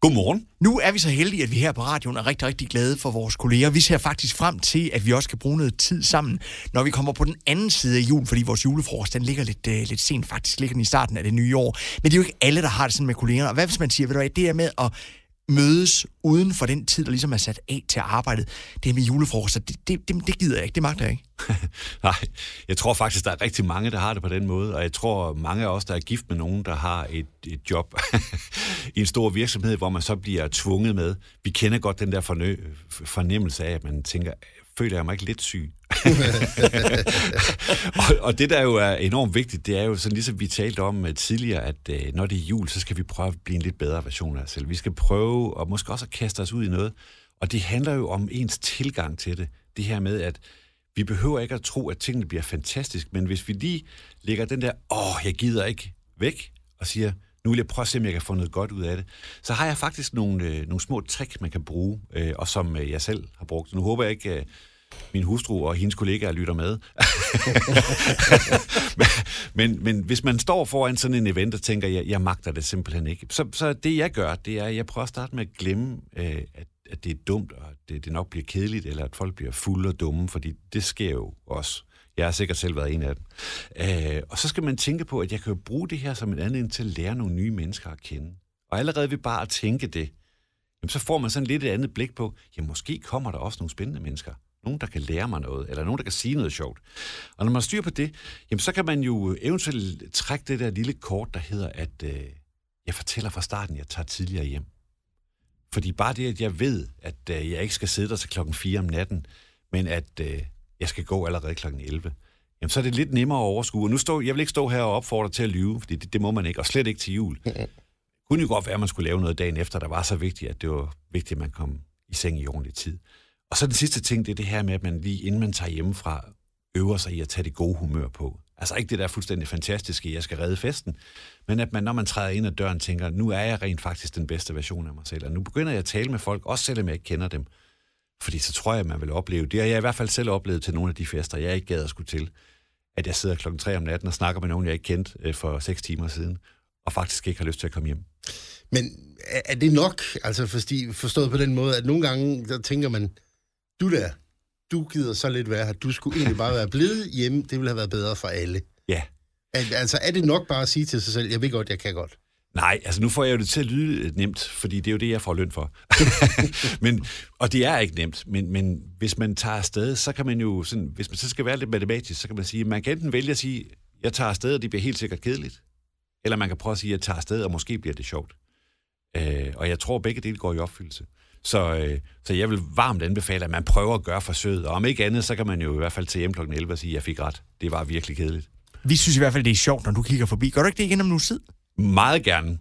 Godmorgen. Nu er vi så heldige, at vi her på radioen er rigtig, rigtig glade for vores kolleger. Vi ser faktisk frem til, at vi også kan bruge noget tid sammen, når vi kommer på den anden side af jul, fordi vores julefrokost, den ligger lidt, øh, lidt sent. Faktisk ligger den i starten af det nye år. Men det er jo ikke alle, der har det sådan med kollegerne. Og hvad hvis man siger, ved du hvad, det er med at mødes uden for den tid, der ligesom er sat af til arbejdet. Det med julefrokoster, det, det, det, det gider jeg ikke, det magter jeg ikke. Nej, jeg tror faktisk, der er rigtig mange, der har det på den måde, og jeg tror, mange af os, der er gift med nogen, der har et, et job i en stor virksomhed, hvor man så bliver tvunget med. Vi kender godt den der fornø- fornemmelse af, at man tænker, føler jeg mig ikke lidt syg? og, og det, der jo er enormt vigtigt, det er jo sådan ligesom vi talte om uh, tidligere, at uh, når det er jul, så skal vi prøve at blive en lidt bedre version af os selv. Vi skal prøve, og måske også at kaste os ud i noget. Og det handler jo om ens tilgang til det. Det her med, at vi behøver ikke at tro, at tingene bliver fantastisk, men hvis vi lige lægger den der, åh, jeg gider ikke væk, og siger, nu vil jeg prøve at se, om jeg kan få noget godt ud af det, så har jeg faktisk nogle, øh, nogle små trick, man kan bruge, øh, og som øh, jeg selv har brugt. Nu håber jeg ikke, øh, min hustru og hendes kollegaer lytter med. men, men, men hvis man står foran sådan en event og tænker, jeg, jeg magter det simpelthen ikke, så, så det jeg gør, det er, at jeg prøver at starte med at glemme, øh, at, at det er dumt, og at det, det nok bliver kedeligt, eller at folk bliver fulde og dumme, fordi det sker jo også. Jeg har sikkert selv været en af dem. Øh, og så skal man tænke på, at jeg kan bruge det her som en anden til at lære nogle nye mennesker at kende. Og allerede ved bare at tænke det, jamen så får man sådan lidt et andet blik på, ja, måske kommer der også nogle spændende mennesker. Nogen, der kan lære mig noget, eller nogen, der kan sige noget sjovt. Og når man styrer på det, jamen så kan man jo eventuelt trække det der lille kort, der hedder, at øh, jeg fortæller fra starten, at jeg tager tidligere hjem. Fordi bare det, at jeg ved, at øh, jeg ikke skal sidde der til klokken 4 om natten, men at øh, jeg skal gå allerede klokken 11, jamen så er det lidt nemmere at overskue. Og nu står, jeg vil ikke stå her og opfordre til at lyve, fordi det, det må man ikke, og slet ikke til jul. Det kunne jo godt være, at man skulle lave noget dagen efter, der var så vigtigt, at det var vigtigt, at man kom i seng i ordentlig tid. Og så den sidste ting, det er det her med, at man lige inden man tager hjemmefra, øver sig i at tage det gode humør på. Altså ikke det der fuldstændig fantastiske, jeg skal redde festen, men at man, når man træder ind ad døren, tænker, nu er jeg rent faktisk den bedste version af mig selv, og nu begynder jeg at tale med folk, også selvom jeg ikke kender dem. Fordi så tror jeg, man vil opleve, det har jeg i hvert fald selv oplevet til nogle af de fester, jeg ikke gad at skulle til, at jeg sidder klokken 3 om natten og snakker med nogen, jeg ikke kendte øh, for 6 timer siden, og faktisk ikke har lyst til at komme hjem. Men er det nok, altså forstået på den måde, at nogle gange, der tænker man, du der, du gider så lidt være her, du skulle egentlig bare være blevet hjemme, det ville have været bedre for alle. Ja. Altså er det nok bare at sige til sig selv, jeg ved godt, jeg kan godt? Nej, altså nu får jeg jo det til at lyde øh, nemt, fordi det er jo det, jeg får løn for. men, og det er ikke nemt, men, men hvis man tager afsted, så kan man jo, sådan, hvis man så skal være lidt matematisk, så kan man sige, man kan enten vælge at sige, jeg tager afsted, og det bliver helt sikkert kedeligt, eller man kan prøve at sige, jeg tager afsted, og måske bliver det sjovt. Øh, og jeg tror, begge dele går i opfyldelse. Så, øh, så jeg vil varmt anbefale, at man prøver at gøre forsøget. Og om ikke andet, så kan man jo i hvert fald til hjem kl. 11 og sige, at jeg fik ret. Det var virkelig kedeligt. Vi synes i hvert fald, det er sjovt, når du kigger forbi. Gør du ikke det igen om nu tid? Meget gerne.